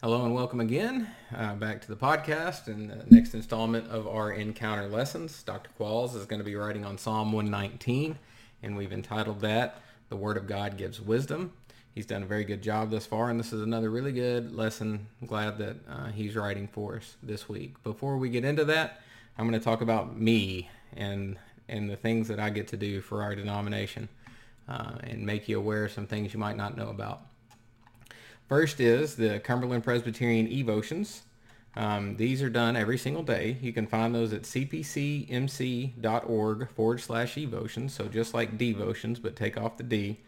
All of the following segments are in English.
Hello and welcome again uh, back to the podcast and the next installment of our encounter lessons. Dr. Qualls is going to be writing on Psalm 119 and we've entitled that The Word of God Gives Wisdom. He's done a very good job thus far and this is another really good lesson. I'm glad that uh, he's writing for us this week. Before we get into that, I'm going to talk about me and, and the things that I get to do for our denomination uh, and make you aware of some things you might not know about. First is the Cumberland Presbyterian Evotions. Um, these are done every single day. You can find those at cpcmc.org forward slash evotions. So just like devotions, but take off the D.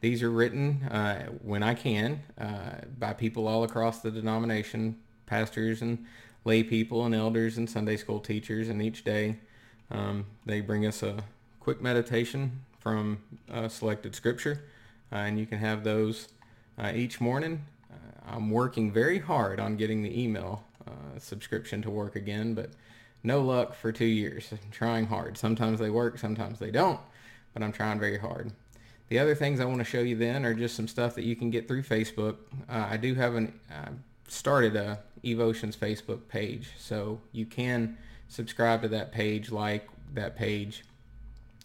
These are written uh, when I can uh, by people all across the denomination, pastors and lay people and elders and Sunday school teachers. And each day um, they bring us a quick meditation from a selected scripture. Uh, and you can have those uh, each morning. I'm working very hard on getting the email uh, subscription to work again, but no luck for two years. I'm trying hard. Sometimes they work, sometimes they don't, but I'm trying very hard. The other things I want to show you then are just some stuff that you can get through Facebook. Uh, I do have an started a Evotions Facebook page, so you can subscribe to that page, like that page,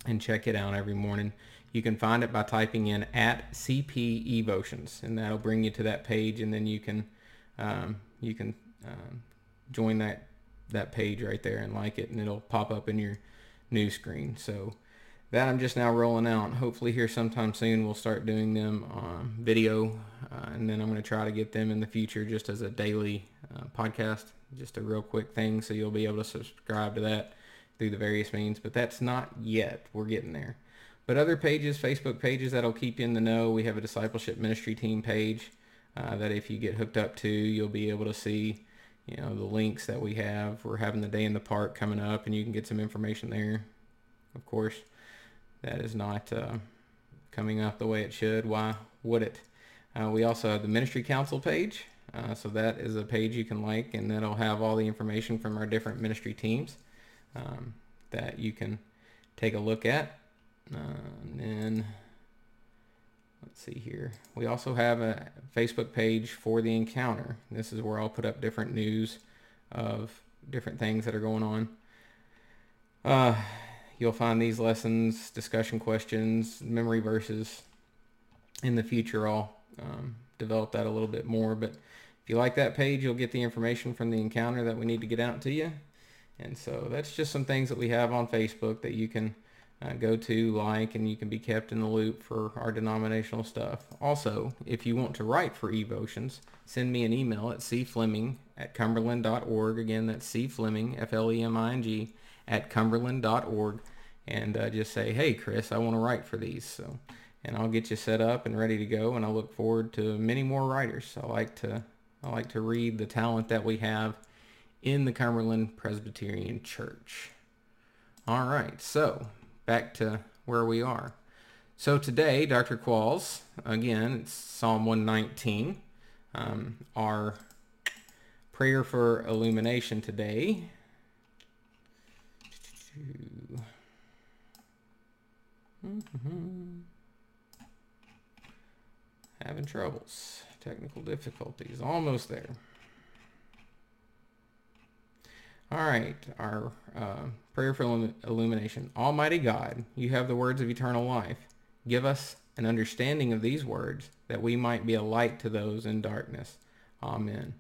and check it out every morning. You can find it by typing in at CP Evotions, and that'll bring you to that page, and then you can um, you can um, join that that page right there and like it, and it'll pop up in your news screen. So that I'm just now rolling out. Hopefully here sometime soon we'll start doing them on video, uh, and then I'm going to try to get them in the future just as a daily uh, podcast, just a real quick thing, so you'll be able to subscribe to that through the various means. But that's not yet. We're getting there. But other pages, Facebook pages that'll keep you in the know. We have a discipleship ministry team page uh, that if you get hooked up to, you'll be able to see, you know, the links that we have. We're having the day in the park coming up, and you can get some information there. Of course, that is not uh, coming up the way it should. Why would it? Uh, we also have the ministry council page. Uh, so that is a page you can like, and that'll have all the information from our different ministry teams um, that you can take a look at. Uh, and then let's see here. We also have a Facebook page for the encounter. This is where I'll put up different news of different things that are going on. Uh, you'll find these lessons, discussion questions, memory verses. In the future, I'll um, develop that a little bit more. But if you like that page, you'll get the information from the encounter that we need to get out to you. And so that's just some things that we have on Facebook that you can uh, go to, like, and you can be kept in the loop for our denominational stuff. Also, if you want to write for Evotions, send me an email at cfleming at cumberland.org. Again, that's cfleming, F-L-E-M-I-N-G, at cumberland.org. And uh, just say, hey, Chris, I want to write for these. So, and I'll get you set up and ready to go. And I look forward to many more writers. I like to, I like to read the talent that we have in the Cumberland Presbyterian Church. All right, so back to where we are. So today, Dr. Qualls, again, it's Psalm 119. Um, our prayer for illumination today. Mm-hmm. Having troubles, technical difficulties, almost there. All right, our uh, prayer for illumination. Almighty God, you have the words of eternal life. Give us an understanding of these words that we might be a light to those in darkness. Amen.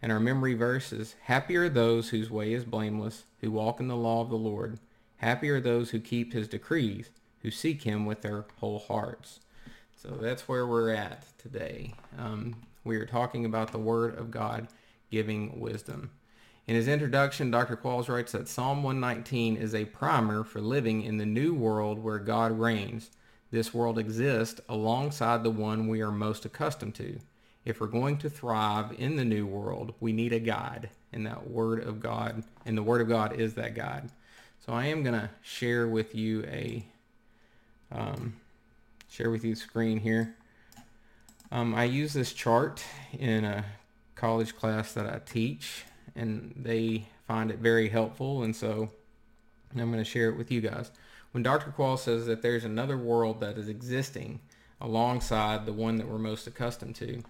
And our memory verse is, Happy are those whose way is blameless, who walk in the law of the Lord. Happy are those who keep his decrees, who seek him with their whole hearts. So that's where we're at today. Um, we are talking about the word of God giving wisdom. In his introduction, Dr. Qualls writes that Psalm 119 is a primer for living in the new world where God reigns. This world exists alongside the one we are most accustomed to. If we're going to thrive in the new world, we need a guide, and that Word of God, and the Word of God is that guide. So I am going to share with you a, um, share with you the screen here. Um, I use this chart in a college class that I teach and they find it very helpful. And so I'm going to share it with you guys. When Dr. Quall says that there's another world that is existing alongside the one that we're most accustomed to,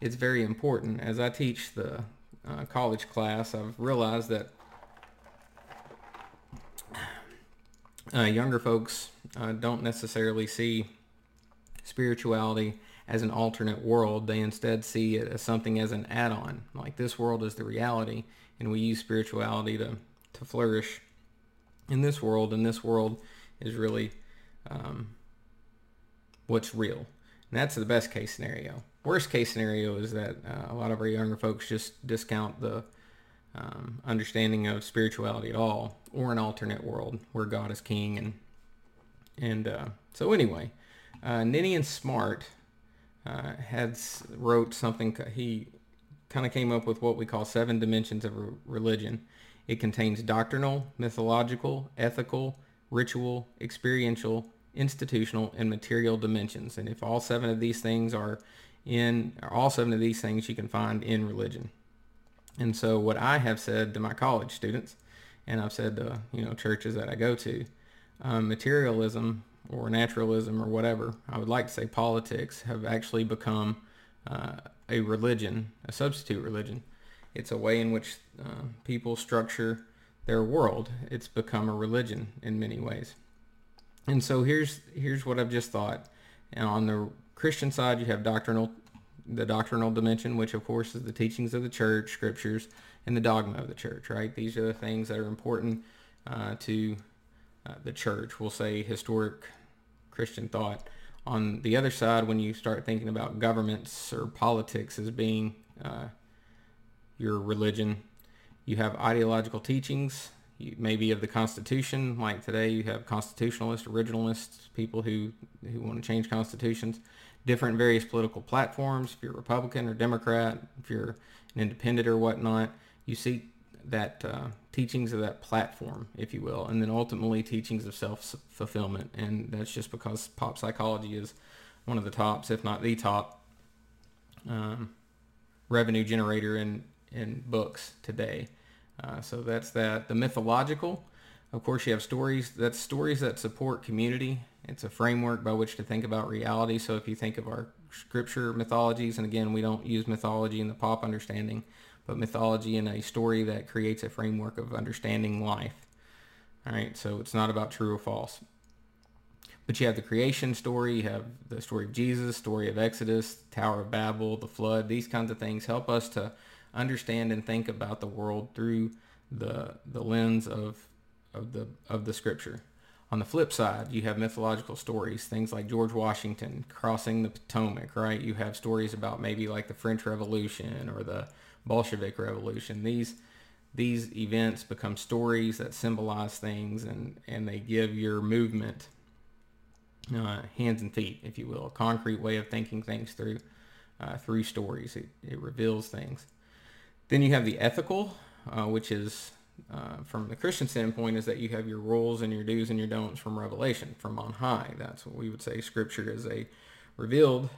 it's very important. As I teach the uh, college class, I've realized that uh, younger folks uh, don't necessarily see spirituality as an alternate world. They instead see it as something as an add-on. Like this world is the reality, and we use spirituality to, to flourish in this world, and this world is really um, what's real. And that's the best case scenario. Worst case scenario is that uh, a lot of our younger folks just discount the um, understanding of spirituality at all, or an alternate world where God is king. And and uh, so anyway, uh, Ninian Smart uh, had wrote something. He kind of came up with what we call seven dimensions of re- religion. It contains doctrinal, mythological, ethical, ritual, experiential, institutional, and material dimensions. And if all seven of these things are in, all seven of these things you can find in religion. And so what I have said to my college students, and I've said to you know churches that I go to, um, materialism or naturalism or whatever, I would like to say politics, have actually become uh, a religion, a substitute religion. It's a way in which uh, people structure their world. It's become a religion in many ways. And so here's here's what I've just thought. And on the Christian side, you have doctrinal the doctrinal dimension, which of course is the teachings of the church, scriptures, and the dogma of the church, right? These are the things that are important uh, to uh, the church. We'll say historic Christian thought. On the other side, when you start thinking about governments or politics as being uh, your religion, you have ideological teachings, maybe of the Constitution. Like today, you have constitutionalists, originalists, people who, who want to change constitutions different various political platforms. If you're Republican or Democrat, if you're an independent or whatnot, you see that uh, teachings of that platform, if you will, and then ultimately teachings of self-fulfillment. And that's just because pop psychology is one of the tops, if not the top, um, revenue generator in, in books today. Uh, so that's that. The mythological, of course, you have stories. That's stories that support community it's a framework by which to think about reality. So if you think of our scripture mythologies, and again, we don't use mythology in the pop understanding, but mythology in a story that creates a framework of understanding life. All right, so it's not about true or false. But you have the creation story, you have the story of Jesus, story of Exodus, Tower of Babel, the flood. These kinds of things help us to understand and think about the world through the the lens of of the of the scripture. On the flip side, you have mythological stories, things like George Washington crossing the Potomac, right? You have stories about maybe like the French Revolution or the Bolshevik Revolution. These these events become stories that symbolize things and, and they give your movement uh, hands and feet, if you will, a concrete way of thinking things through uh, through stories. It, it reveals things. Then you have the ethical, uh, which is uh, from the Christian standpoint is that you have your rules and your do's and your don'ts from revelation, from on high. That's what we would say scripture is a revealed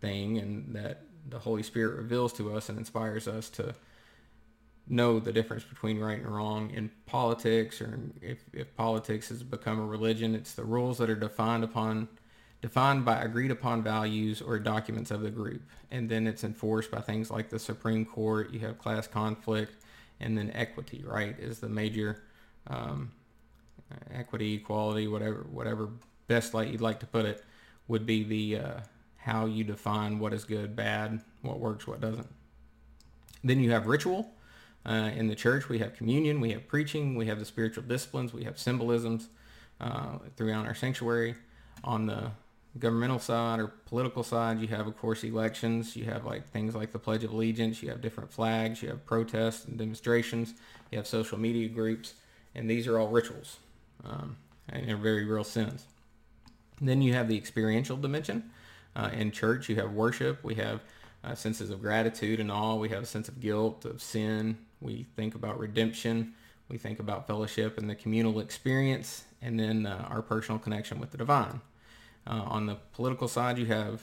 thing and that the Holy Spirit reveals to us and inspires us to know the difference between right and wrong in politics or if, if politics has become a religion, it's the rules that are defined upon defined by agreed upon values or documents of the group. And then it's enforced by things like the Supreme Court. You have class conflict and then equity, right, is the major um, equity, equality, whatever, whatever best light you'd like to put it, would be the uh, how you define what is good, bad, what works, what doesn't. Then you have ritual. Uh, in the church, we have communion, we have preaching, we have the spiritual disciplines, we have symbolisms uh, throughout our sanctuary. On the governmental side or political side, you have, of course, elections. You have like things like the Pledge of Allegiance. You have different flags. You have protests and demonstrations. You have social media groups, and these are all rituals um, in a very real sense. then you have the experiential dimension. Uh, in church, you have worship. We have uh, senses of gratitude and all. We have a sense of guilt, of sin. We think about redemption. We think about fellowship and the communal experience, and then uh, our personal connection with the divine. Uh, on the political side, you have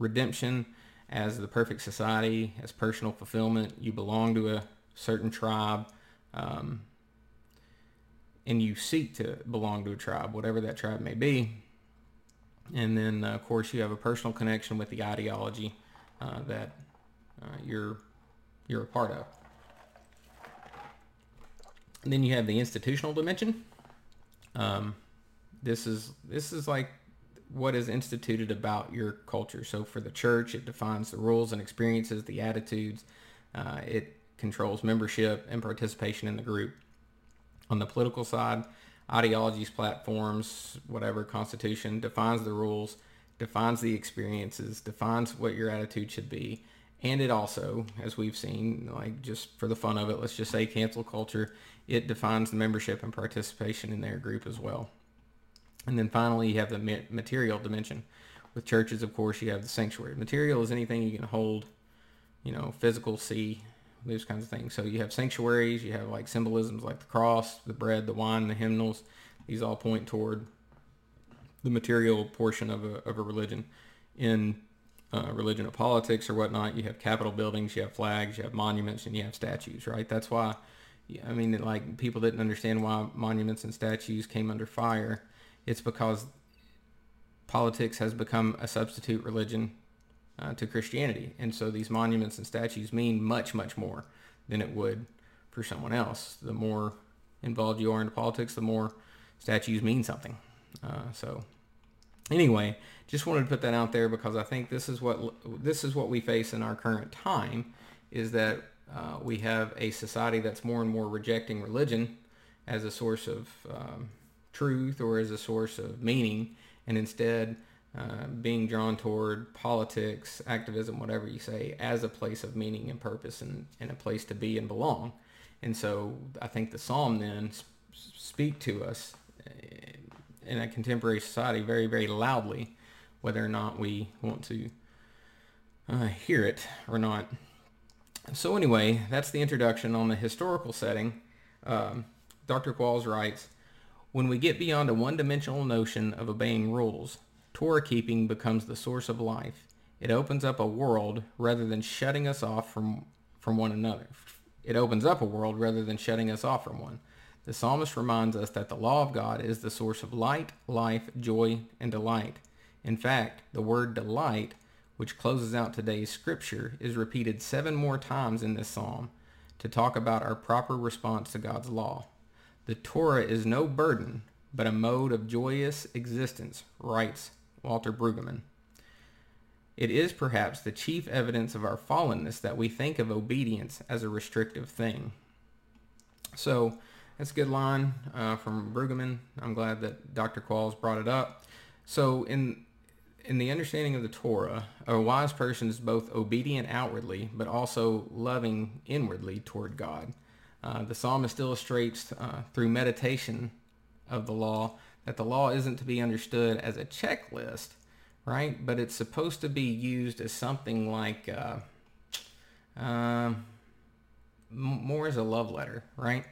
redemption as the perfect society, as personal fulfillment. You belong to a certain tribe, um, and you seek to belong to a tribe, whatever that tribe may be. And then, uh, of course, you have a personal connection with the ideology uh, that uh, you're you're a part of. And then you have the institutional dimension. Um, this is this is like what is instituted about your culture. So for the church, it defines the rules and experiences, the attitudes. Uh, it controls membership and participation in the group. On the political side, ideologies, platforms, whatever, constitution defines the rules, defines the experiences, defines what your attitude should be. And it also, as we've seen, like just for the fun of it, let's just say cancel culture, it defines the membership and participation in their group as well. And then finally, you have the material dimension. With churches, of course, you have the sanctuary. Material is anything you can hold, you know, physical, see, those kinds of things. So you have sanctuaries, you have like symbolisms like the cross, the bread, the wine, the hymnals. These all point toward the material portion of a, of a religion. In uh, religion of politics or whatnot, you have capitol buildings, you have flags, you have monuments, and you have statues, right? That's why, I mean, like people didn't understand why monuments and statues came under fire. It's because politics has become a substitute religion uh, to Christianity. And so these monuments and statues mean much, much more than it would for someone else. The more involved you are in politics, the more statues mean something. Uh, so anyway, just wanted to put that out there because I think this is what this is what we face in our current time is that uh, we have a society that's more and more rejecting religion as a source of um, truth or as a source of meaning, and instead uh, being drawn toward politics, activism, whatever you say, as a place of meaning and purpose and, and a place to be and belong. And so I think the psalm then speak to us uh, in a contemporary society very, very loudly, whether or not we want to uh, hear it or not. So anyway, that's the introduction on the historical setting. Um, Dr. Qualls writes, when we get beyond a one-dimensional notion of obeying rules, Torah keeping becomes the source of life. It opens up a world rather than shutting us off from, from one another. It opens up a world rather than shutting us off from one. The psalmist reminds us that the law of God is the source of light, life, joy, and delight. In fact, the word delight, which closes out today's scripture, is repeated seven more times in this psalm to talk about our proper response to God's law. The Torah is no burden, but a mode of joyous existence, writes Walter Brueggemann. It is perhaps the chief evidence of our fallenness that we think of obedience as a restrictive thing. So that's a good line uh, from Brueggemann. I'm glad that Dr. Qualls brought it up. So in in the understanding of the Torah, a wise person is both obedient outwardly, but also loving inwardly toward God. Uh, the psalmist illustrates uh, through meditation of the law that the law isn't to be understood as a checklist, right? But it's supposed to be used as something like uh, uh, more as a love letter, right?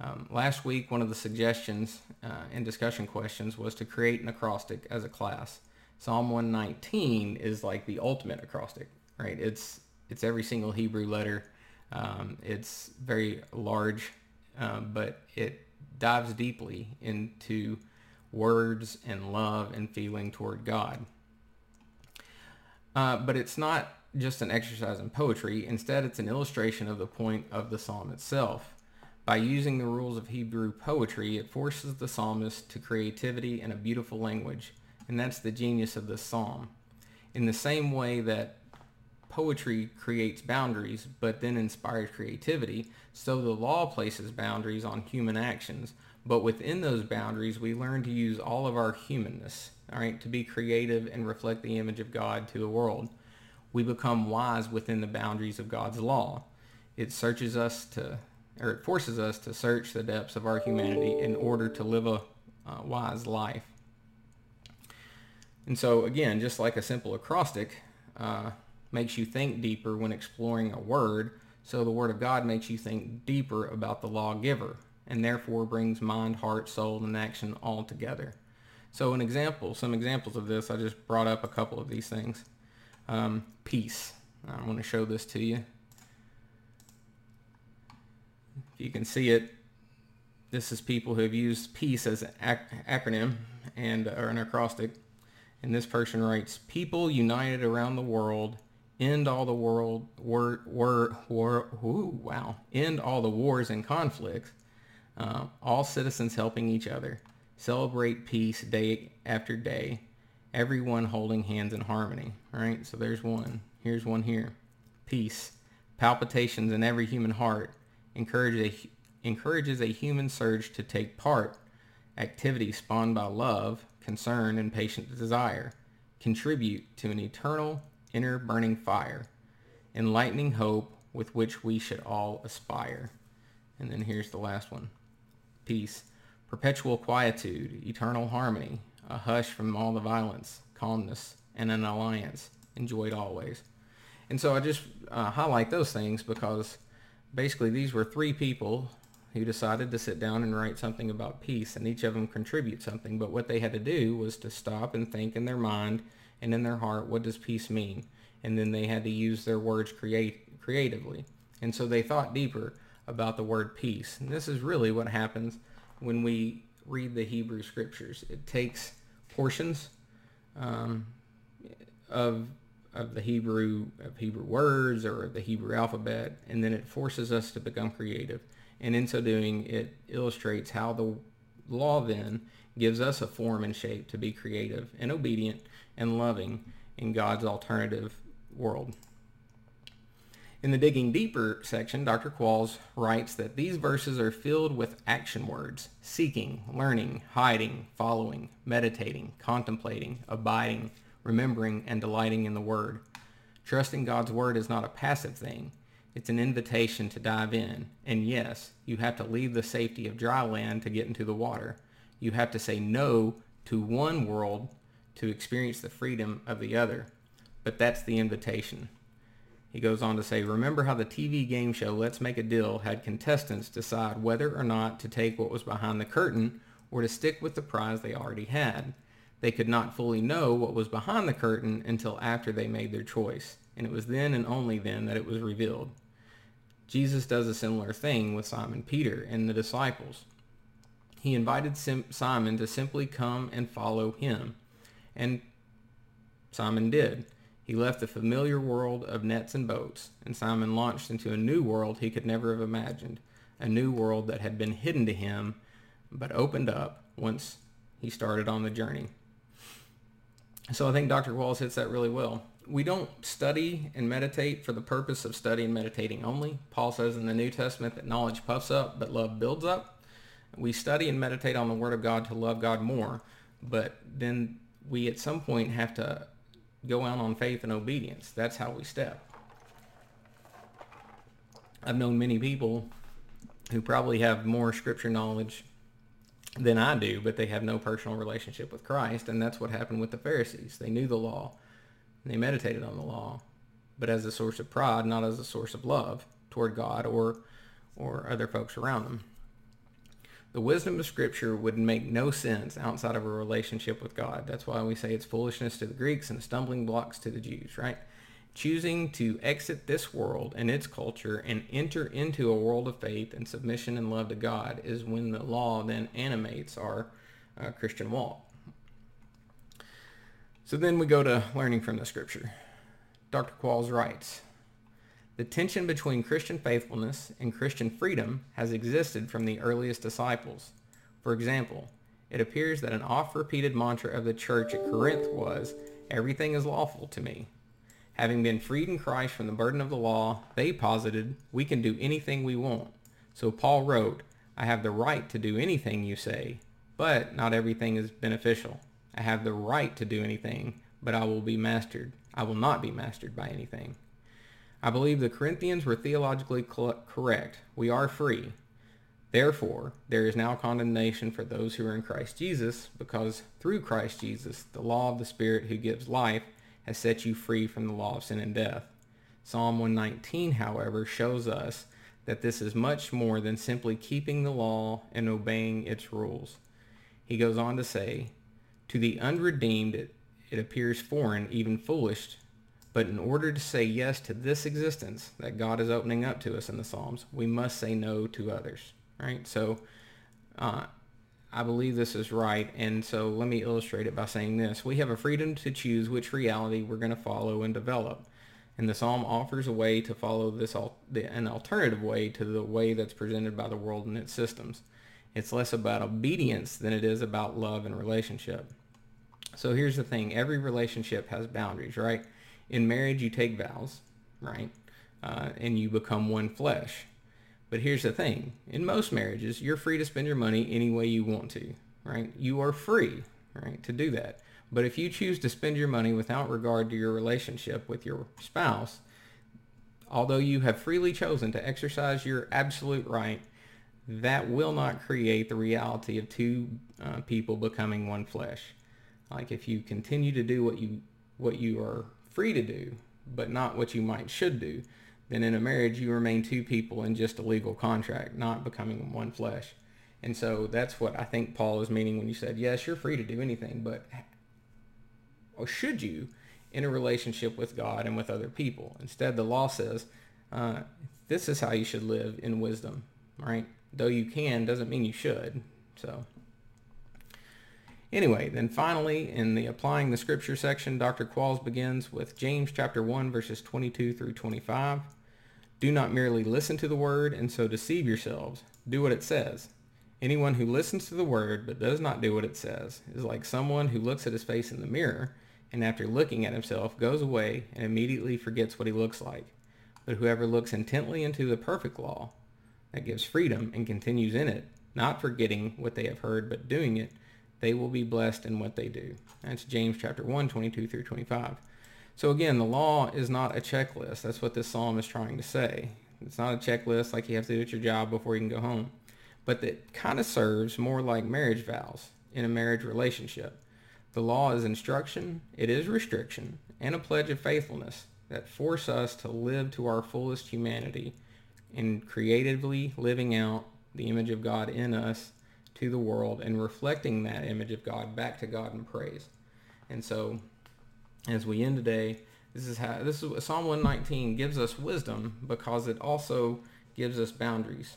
Um, last week, one of the suggestions uh, and discussion questions was to create an acrostic as a class. Psalm 119 is like the ultimate acrostic, right? It's it's every single Hebrew letter. Um, it's very large, um, but it dives deeply into words and love and feeling toward God. Uh, but it's not just an exercise in poetry. Instead, it's an illustration of the point of the psalm itself. By using the rules of Hebrew poetry, it forces the psalmist to creativity and a beautiful language. And that's the genius of this psalm. In the same way that poetry creates boundaries but then inspires creativity, so the law places boundaries on human actions but within those boundaries, we learn to use all of our humanness, all right, to be creative and reflect the image of God to the world. We become wise within the boundaries of God's law. It searches us to, or it forces us to search the depths of our humanity in order to live a uh, wise life. And so again, just like a simple acrostic uh, makes you think deeper when exploring a word, so the Word of God makes you think deeper about the lawgiver, and therefore brings mind, heart, soul, and action all together. So an example, some examples of this, I just brought up a couple of these things. Um, peace. I want to show this to you. If you can see it, this is people who have used peace as an ac acronym and or an acrostic. And this person writes, people united around the world end all the world war war war ooh, wow end all the wars and conflicts uh, all citizens helping each other. Celebrate peace day after day. Everyone holding hands in harmony all right? So there's one. Here's one here. Peace. Palpitations in every human heart a, encourages a human surge to take part. Activity spawned by love concern and patient desire contribute to an eternal inner burning fire, enlightening hope with which we should all aspire. And then here's the last one. Peace, perpetual quietude, eternal harmony, a hush from all the violence, calmness, and an alliance, enjoyed always. And so I just uh, highlight those things because basically these were three people who decided to sit down and write something about peace, and each of them contribute something. But what they had to do was to stop and think in their mind and in their heart, what does peace mean? And then they had to use their words create creatively. And so they thought deeper about the word peace. And this is really what happens when we read the Hebrew scriptures. It takes portions um, of of the Hebrew of Hebrew words or the Hebrew alphabet, and then it forces us to become creative. And in so doing, it illustrates how the law then gives us a form and shape to be creative and obedient and loving in God's alternative world. In the Digging Deeper section, Dr. Qualls writes that these verses are filled with action words, seeking, learning, hiding, following, meditating, contemplating, abiding, remembering, and delighting in the Word. Trusting God's Word is not a passive thing. It's an invitation to dive in. And yes, you have to leave the safety of dry land to get into the water. You have to say no to one world to experience the freedom of the other. But that's the invitation. He goes on to say, remember how the TV game show Let's Make a Deal had contestants decide whether or not to take what was behind the curtain or to stick with the prize they already had. They could not fully know what was behind the curtain until after they made their choice, and it was then and only then that it was revealed. Jesus does a similar thing with Simon Peter and the disciples. He invited Simon to simply come and follow him. And Simon did. He left the familiar world of nets and boats, and Simon launched into a new world he could never have imagined, a new world that had been hidden to him, but opened up once he started on the journey. So I think Dr. Qualls hits that really well we don't study and meditate for the purpose of studying and meditating only. Paul says in the New Testament that knowledge puffs up, but love builds up. We study and meditate on the Word of God to love God more, but then we at some point have to go out on faith and obedience. That's how we step. I've known many people who probably have more scripture knowledge than I do, but they have no personal relationship with Christ, and that's what happened with the Pharisees. They knew the law they meditated on the law, but as a source of pride, not as a source of love toward God or, or other folks around them. The wisdom of Scripture would make no sense outside of a relationship with God. That's why we say it's foolishness to the Greeks and stumbling blocks to the Jews, right? Choosing to exit this world and its culture and enter into a world of faith and submission and love to God is when the law then animates our uh, Christian walk. So then we go to learning from the scripture. Dr. Qualls writes, the tension between Christian faithfulness and Christian freedom has existed from the earliest disciples. For example, it appears that an oft-repeated mantra of the church at Corinth was, everything is lawful to me. Having been freed in Christ from the burden of the law, they posited, we can do anything we want. So Paul wrote, I have the right to do anything you say, but not everything is beneficial. I have the right to do anything, but I will be mastered. I will not be mastered by anything. I believe the Corinthians were theologically correct. We are free. Therefore, there is now condemnation for those who are in Christ Jesus, because through Christ Jesus, the law of the Spirit who gives life has set you free from the law of sin and death. Psalm 119, however, shows us that this is much more than simply keeping the law and obeying its rules. He goes on to say, to the unredeemed, it, it appears foreign, even foolish. But in order to say yes to this existence that God is opening up to us in the Psalms, we must say no to others. Right? So uh, I believe this is right. And so let me illustrate it by saying this. We have a freedom to choose which reality we're going to follow and develop. And the psalm offers a way to follow this al- an alternative way to the way that's presented by the world and its systems. It's less about obedience than it is about love and relationship. So here's the thing. Every relationship has boundaries, right? In marriage, you take vows, right? Uh, and you become one flesh. But here's the thing. In most marriages, you're free to spend your money any way you want to, right? You are free, right, to do that. But if you choose to spend your money without regard to your relationship with your spouse, although you have freely chosen to exercise your absolute right, that will not create the reality of two uh, people becoming one flesh. Like if you continue to do what you what you are free to do, but not what you might should do, then in a marriage you remain two people in just a legal contract, not becoming one flesh. And so that's what I think Paul is meaning when you said, yes, you're free to do anything, but or should you in a relationship with God and with other people? Instead, the law says, uh, this is how you should live in wisdom, right? Though you can doesn't mean you should. So Anyway, then finally, in the applying the scripture section, Dr. Qualls begins with James chapter 1, verses 22 through 25. Do not merely listen to the word and so deceive yourselves. Do what it says. Anyone who listens to the word but does not do what it says is like someone who looks at his face in the mirror and after looking at himself goes away and immediately forgets what he looks like. But whoever looks intently into the perfect law that gives freedom and continues in it, not forgetting what they have heard but doing it, they will be blessed in what they do. That's James chapter 1, 22 through 25. So again, the law is not a checklist. That's what this psalm is trying to say. It's not a checklist like you have to do at your job before you can go home. But it kind of serves more like marriage vows in a marriage relationship. The law is instruction, it is restriction, and a pledge of faithfulness that force us to live to our fullest humanity in creatively living out the image of God in us to the world and reflecting that image of God back to God in praise. And so as we end today, this is how this is Psalm 119 gives us wisdom because it also gives us boundaries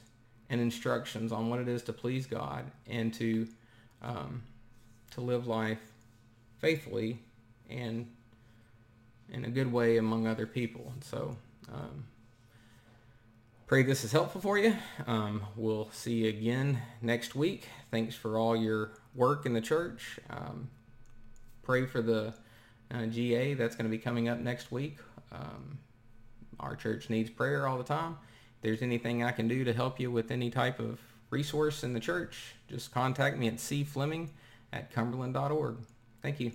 and instructions on what it is to please God and to um, to live life faithfully and in a good way among other people. And so um, Pray this is helpful for you. Um, we'll see you again next week. Thanks for all your work in the church. Um, pray for the uh, GA that's going to be coming up next week. Um, our church needs prayer all the time. If there's anything I can do to help you with any type of resource in the church, just contact me at cfleming at cumberland.org. Thank you.